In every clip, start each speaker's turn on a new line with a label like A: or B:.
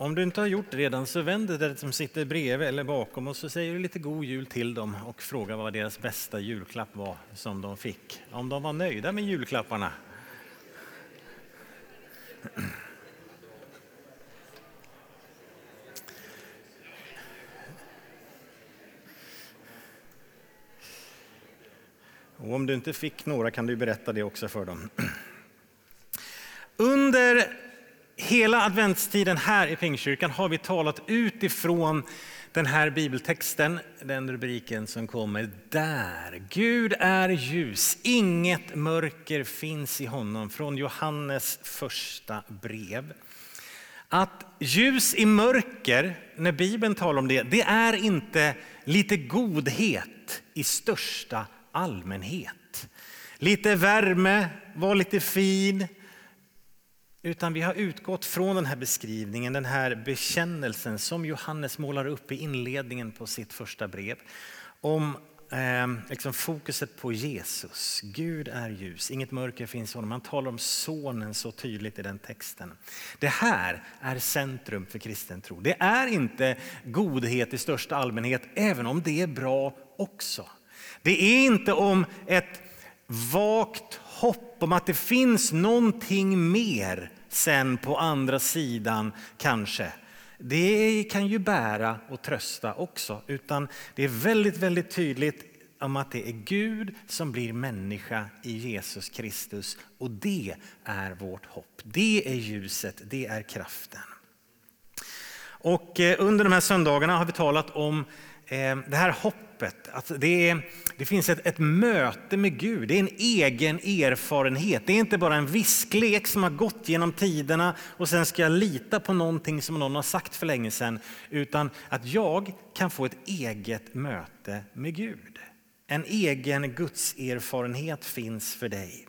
A: Om du inte har gjort det redan så vänd dig till den som sitter bredvid eller bakom och så säger du lite god jul till dem och frågar vad deras bästa julklapp var som de fick. Om de var nöjda med julklapparna. Och om du inte fick några kan du berätta det också för dem. Under hela adventstiden här i Pingstkyrkan har vi talat utifrån den här bibeltexten, den rubriken som kommer där. Gud är ljus, inget mörker finns i honom, från Johannes första brev. Att ljus i mörker, när Bibeln talar om det, det är inte lite godhet i största allmänhet. Lite värme, var lite fin, utan vi har utgått från den här beskrivningen, den här bekännelsen som Johannes målar upp i inledningen på sitt första brev. Om eh, liksom fokuset på Jesus. Gud är ljus, inget mörker finns i honom. Han talar om sonen så tydligt i den texten. Det här är centrum för kristen tro. Det är inte godhet i största allmänhet, även om det är bra också. Det är inte om ett vagt hopp om att det finns någonting mer sen på andra sidan kanske. Det kan ju bära och trösta också, utan det är väldigt, väldigt tydligt om att det är Gud som blir människa i Jesus Kristus och det är vårt hopp. Det är ljuset, det är kraften. Och eh, under de här söndagarna har vi talat om eh, det här hoppet hoppet. Att alltså, det, är, det finns ett, ett, möte med Gud, det är en egen erfarenhet. Det är inte bara en visklek som har gått genom tiderna och sen ska jag lita på någonting som någon har sagt för länge sedan. Utan att jag kan få ett eget möte med Gud. En egen gudserfarenhet finns för dig.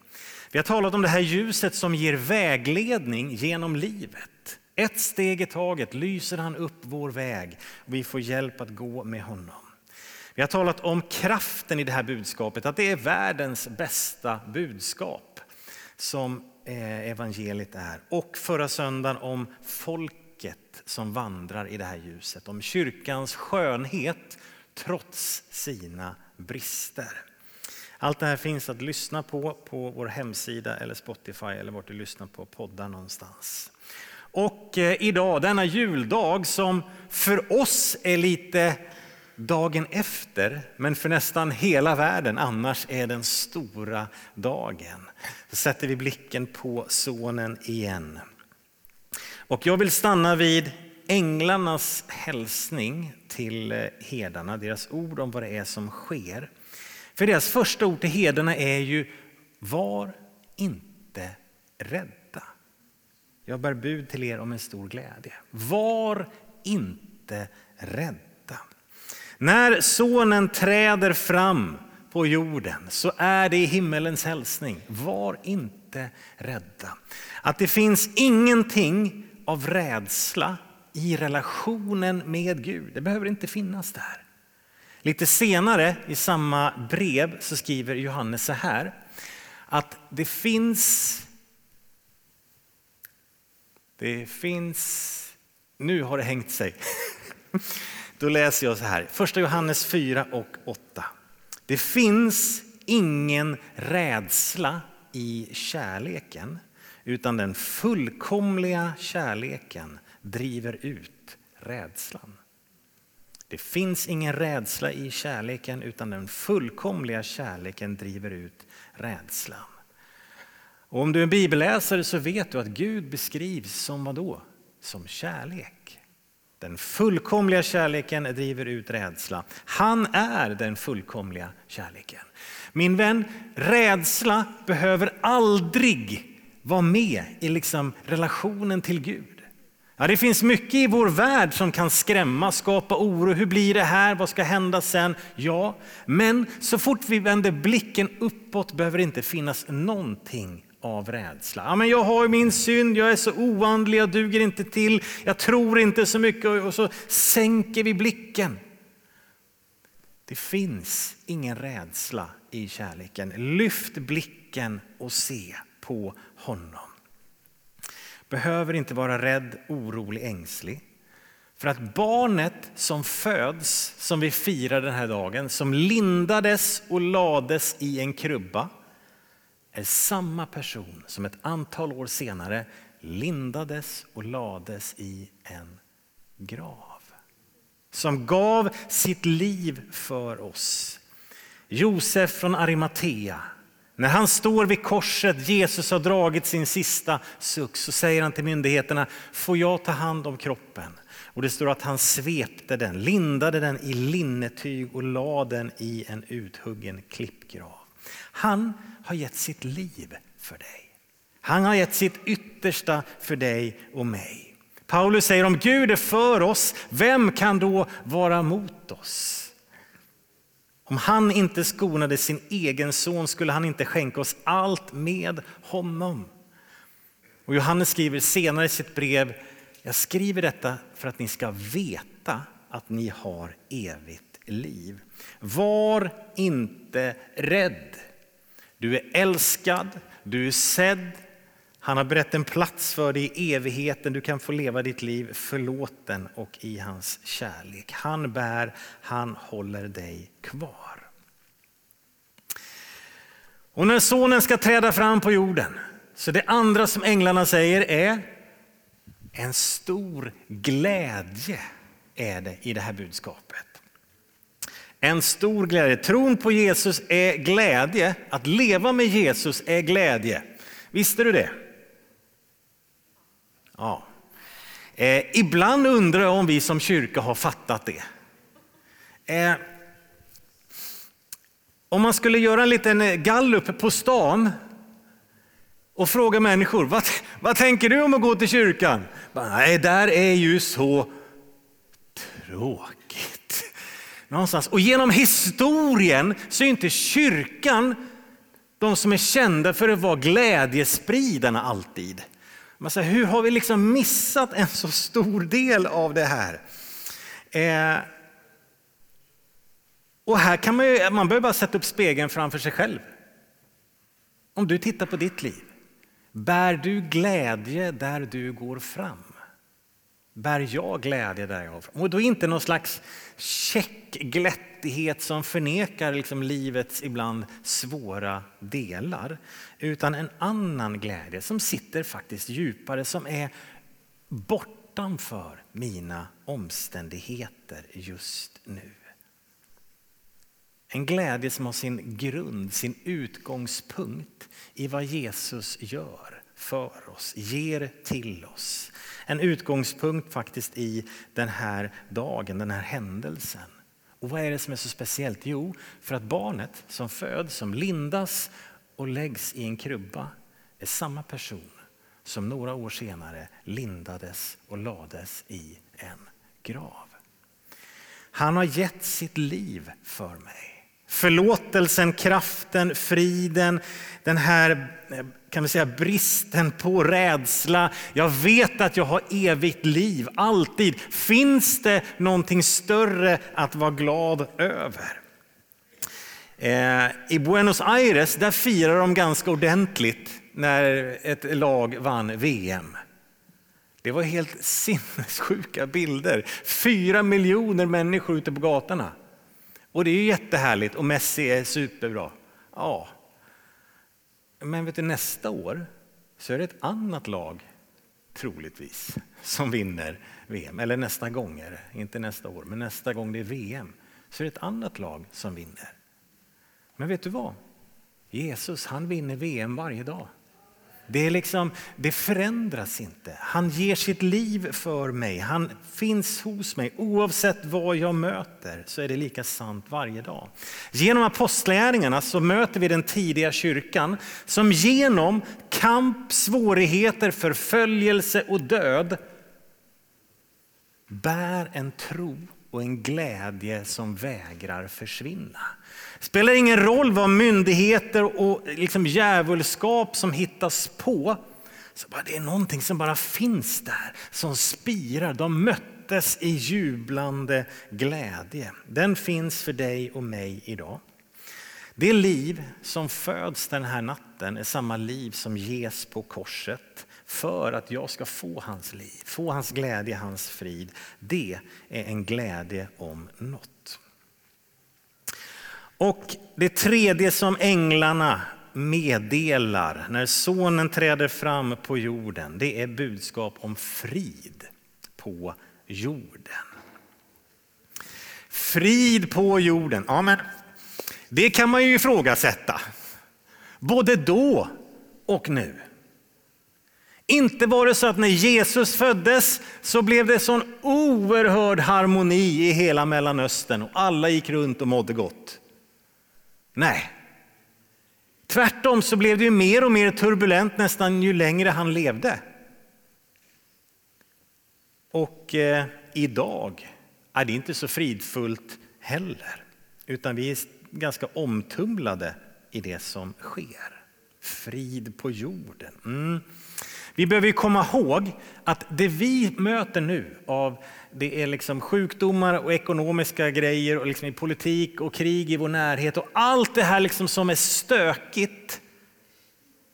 A: Vi har talat om det här ljuset som ger vägledning genom livet. Ett steg i taget lyser han upp vår väg och vi får hjälp att gå med honom. Vi har talat om kraften i det här budskapet, att det är världens bästa budskap som eh, evangeliet är. Och förra söndagen om folket som vandrar i det här ljuset, om kyrkans skönhet trots sina brister. Allt det här finns att lyssna på på vår hemsida eller Spotify eller vart du lyssnar på poddar någonstans. Och eh, idag, denna juldag som för oss är lite dagen efter, men för nästan hela världen annars är den stora dagen. Så sätter vi blicken på sonen igen. Och jag vill stanna vid änglarnas hälsning till eh, hedarna, herdarna, deras ord om vad det är som sker. För deras första ord till herdarna är ju var inte rädda. Jag bär bud till er om en stor glädje. Var inte rädda. När sonen träder fram på jorden så är det himmelens hälsning. Var inte rädda. Att det finns ingenting av rädsla i relationen med Gud. Det behöver inte finnas där. Lite senare i samma brev så skriver Johannes så här att det finns det finns, nu har det hängt sig. Då läser jag så här, första Johannes 4 och 8. Det finns ingen rädsla i kärleken, utan den fullkomliga kärleken driver ut rädslan. Det finns ingen rädsla i kärleken, utan den fullkomliga kärleken driver ut rädslan. Och om du är en bibelläsare så vet du att Gud beskrivs som vad då? Som kärlek. Den fullkomliga kärleken driver ut rädsla. Han är den fullkomliga kärleken. Min vän, rädsla behöver aldrig vara med i liksom relationen till Gud. Ja, det finns mycket i vår värld som kan skrämma, skapa oro. Hur blir det här? Vad ska hända sen? Ja, men så fort vi vänder blicken uppåt behöver det inte finnas någonting av rädsla. Ja, men jag har min synd, jag är så oandlig, jag duger inte till, jag tror inte så mycket och så sänker vi blicken. Det finns ingen rädsla i kärleken. Lyft blicken och se på honom. behöver inte vara rädd, orolig, ängslig. För att barnet som föds, som vi firar den här dagen, som lindades och lades i en krubba, är samma person som ett antal år senare lindades och lades i en grav. Som gav sitt liv för oss. Josef från Arimatea. När han står vid korset, Jesus har dragit sin sista suck, så säger han till myndigheterna, får jag ta hand om kroppen? Och det står att han svepte den, lindade den i linnetyg och lade den i en uthuggen klippgrav. Han har gett sitt liv för dig. Han har gett sitt yttersta för dig och mig. Paulus säger om Gud är för oss, vem kan då vara mot oss? Om han inte skonade sin egen son skulle han inte skänka oss allt med honom. Och Johannes skriver senare i sitt brev, jag skriver detta för att ni ska veta att ni har evigt liv. Var inte rädd. Du är älskad, du är sedd. Han har berett en plats för dig i evigheten. Du kan få leva ditt liv förlåten och i hans kärlek. Han bär, han håller dig kvar. Och när sonen ska träda fram på jorden, så det andra som änglarna säger är en stor glädje är det i det här budskapet. En stor glädje. Tron på Jesus är glädje. Att leva med Jesus är glädje. Visste du det? Ja. Eh, ibland undrar jag om vi som kyrka har fattat det. Eh, om man skulle göra en liten eh, gallup på stan och fråga människor, vad, vad tänker du om att gå till kyrkan? Nej, där är ju så tråkigt. Någonstans. Och genom historien så är inte kyrkan de som är kända för att vara glädjespridarna alltid. Man säger, hur har vi liksom missat en så stor del av det här? Eh, och här kan man ju, man behöver bara sätta upp spegeln framför sig själv. Om du tittar på ditt liv, bär du glädje där du går fram? Bär jag glädje där jag? Och då inte någon slags check glättighet som förnekar liksom livets ibland svåra delar, utan en annan glädje som sitter faktiskt djupare, som är bortanför mina omständigheter just nu. En glädje som har sin grund, sin utgångspunkt i vad Jesus gör för oss, ger till oss. En utgångspunkt faktiskt i den här dagen, den här händelsen. Och vad är det som är så speciellt? Jo, för att barnet som föds, som lindas och läggs i en krubba är samma person som några år senare lindades och lades i en grav. Han har gett sitt liv för mig. Förlåtelsen, kraften, friden, den här eh, kan vi säga, bristen på rädsla. Jag vet att jag har evigt liv, alltid. Finns det någonting större att vara glad över? Eh, I Buenos Aires där firar de ganska ordentligt när ett lag vann VM. Det var helt sinnessjuka bilder. Fyra miljoner människor ute på gatorna. Och det är ju jättehärligt och Messi är superbra. Ja. Men vet du, nästa år så är det ett annat lag, troligtvis, som vinner VM. Eller nästa gång är det, inte nästa år, men nästa gång det är VM så är det ett annat lag som vinner. Men vet du vad? Jesus, han vinner VM varje dag. Det, är liksom, det förändras inte. Han ger sitt liv för mig. Han finns hos mig. Oavsett vad jag möter så är det lika sant varje dag. Genom apostlagärningarna så möter vi den tidiga kyrkan som genom kamp, svårigheter, förföljelse och död bär en tro och en glädje som vägrar försvinna. Det spelar ingen roll vad myndigheter och liksom djävulskap som hittas på. Så bara, det är någonting som bara finns där, som spirar. De möttes i jublande glädje. Den finns för dig och mig idag. Det liv som föds den här natten är samma liv som ges på korset för att jag ska få hans liv, få hans glädje, hans frid. Det är en glädje om något. Och det tredje som änglarna meddelar när sonen träder fram på jorden, det är budskap om frid på jorden. Frid på jorden, ja men det kan man ju ifrågasätta. Både då och nu. Inte var det så att när Jesus föddes så blev det sån oerhörd harmoni i hela Mellanöstern och alla gick runt och mådde gott. Nej. Tvärtom så blev det ju mer och mer turbulent nästan ju längre han levde. Och eh, idag är det inte så fridfullt heller, utan vi är ganska omtumlade i det som sker. Frid på jorden. Mm. Vi behöver komma ihåg att det vi möter nu av det är liksom sjukdomar och ekonomiska grejer och liksom politik och krig i vår närhet och allt det här liksom som är stökigt.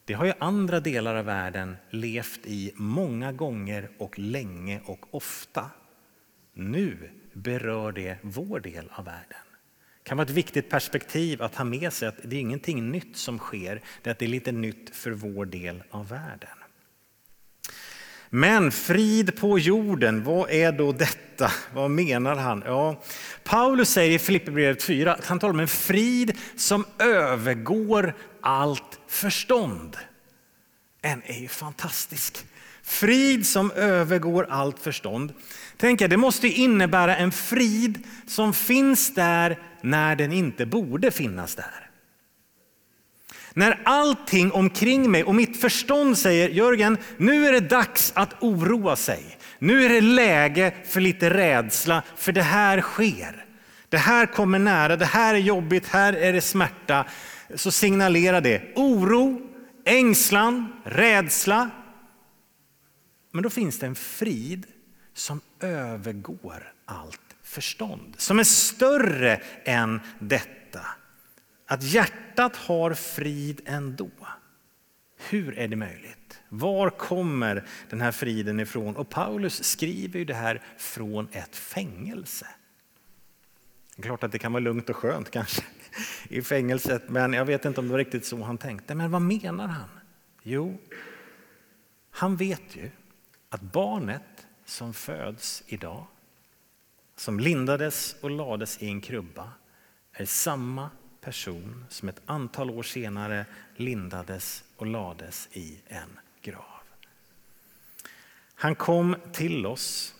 A: Det har ju andra delar av världen levt i många gånger och länge och ofta. Nu berör det vår del av världen. Det kan vara ett viktigt perspektiv att ha med sig att det är ingenting nytt som sker, det är att det är lite nytt för vår del av världen. Men frid på jorden, vad är då detta? Vad menar han? Ja, Paulus säger i Filipperbrevet 4 att han talar om en frid som övergår allt förstånd. Den är ju fantastisk. Frid som övergår allt förstånd. Tänk er, det måste innebära en frid som finns där när den inte borde finnas där. När allting omkring mig och mitt förstånd säger Jörgen, nu är det dags att oroa sig. Nu är det läge för lite rädsla, för det här sker. Det här kommer nära, det här är jobbigt, här är det smärta. Så signalerar det oro, ängslan, rädsla. Men då finns det en frid som övergår allt förstånd, som är större än detta. Att hjärtat har frid ändå. Hur är det möjligt? Var kommer den här friden ifrån? Och Paulus skriver ju det här från ett fängelse. Det är klart att det kan vara lugnt och skönt kanske i fängelset, men jag vet inte om det var riktigt så han tänkte. Men vad menar han? Jo, han vet ju att barnet som föds idag, som lindades och lades i en krubba, är samma person som ett antal år senare lindades och lades i en grav. Han kom till oss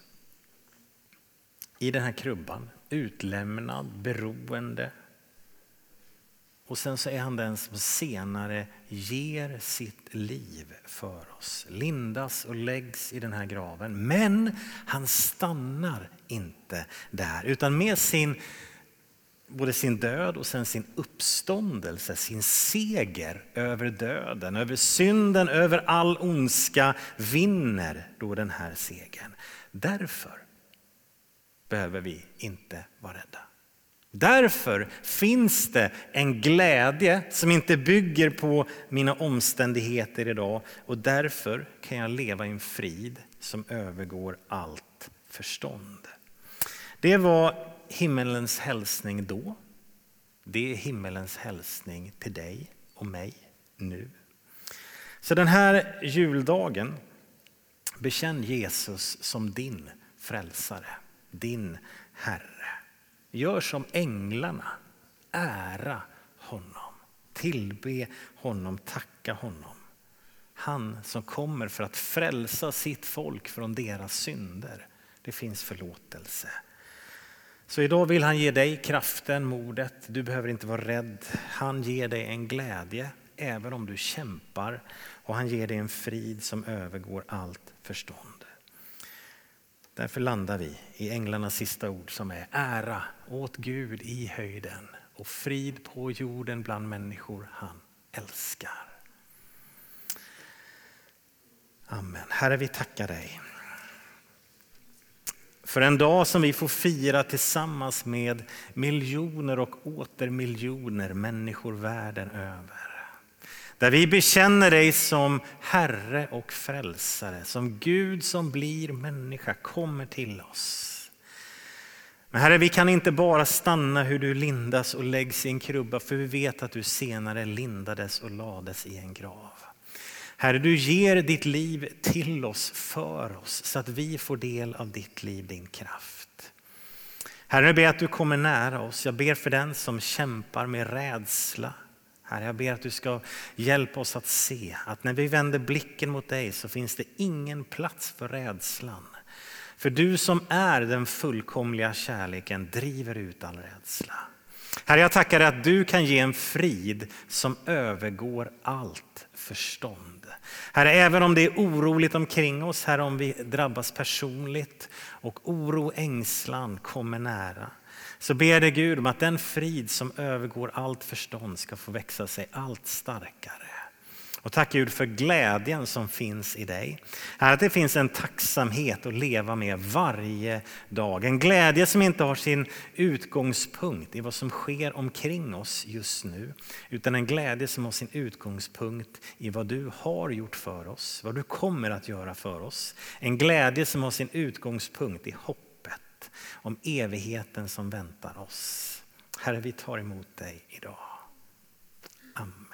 A: i den här krubban, utlämnad, beroende. Och sen så är han den som senare ger sitt liv för oss. Lindas och läggs i den här graven. Men han stannar inte där, utan med sin både sin död och sen sin uppståndelse, sin seger över döden, över synden, över all ondska, vinner då den här segern. Därför behöver vi inte vara rädda. Därför finns det en glädje som inte bygger på mina omständigheter idag och därför kan jag leva i en frid som övergår allt förstånd. Det var himmelens hälsning då. Det är himmelens hälsning till dig och mig nu. Så den här juldagen, bekänn Jesus som din frälsare, din Herre. Gör som änglarna, ära honom, tillbe honom, tacka honom. Han som kommer för att frälsa sitt folk från deras synder. Det finns förlåtelse. Så idag vill han ge dig kraften, modet. Du behöver inte vara rädd. Han ger dig en glädje även om du kämpar och han ger dig en frid som övergår allt förstånd. Därför landar vi i änglarnas sista ord som är ära åt Gud i höjden och frid på jorden bland människor han älskar. Amen. Herre, vi tackar dig för en dag som vi får fira tillsammans med miljoner och åter miljoner människor världen över. Där vi bekänner dig som Herre och Frälsare, som Gud som blir människa, kommer till oss. Men Herre, vi kan inte bara stanna hur du lindas och läggs i en krubba, för vi vet att du senare lindades och lades i en grav. Herre, du ger ditt liv till oss, för oss, så att vi får del av ditt liv, din kraft. Herre, jag ber att du kommer nära oss. Jag ber för den som kämpar med rädsla. Herre, jag ber att du ska hjälpa oss att se att när vi vänder blicken mot dig så finns det ingen plats för rädslan. För du som är den fullkomliga kärleken driver ut all rädsla. Herre, jag tackar dig att du kan ge en frid som övergår allt förstånd. Herre, även om det är oroligt omkring oss, Herre, om vi drabbas personligt och oro, och ängslan kommer nära, så ber dig Gud om att den frid som övergår allt förstånd ska få växa sig allt starkare. Och tack Gud för glädjen som finns i dig. Att det finns en tacksamhet att leva med varje dag. En glädje som inte har sin utgångspunkt i vad som sker omkring oss just nu. Utan en glädje som har sin utgångspunkt i vad du har gjort för oss. Vad du kommer att göra för oss. En glädje som har sin utgångspunkt i hoppet om evigheten som väntar oss. Herre, vi tar emot dig idag. Amen.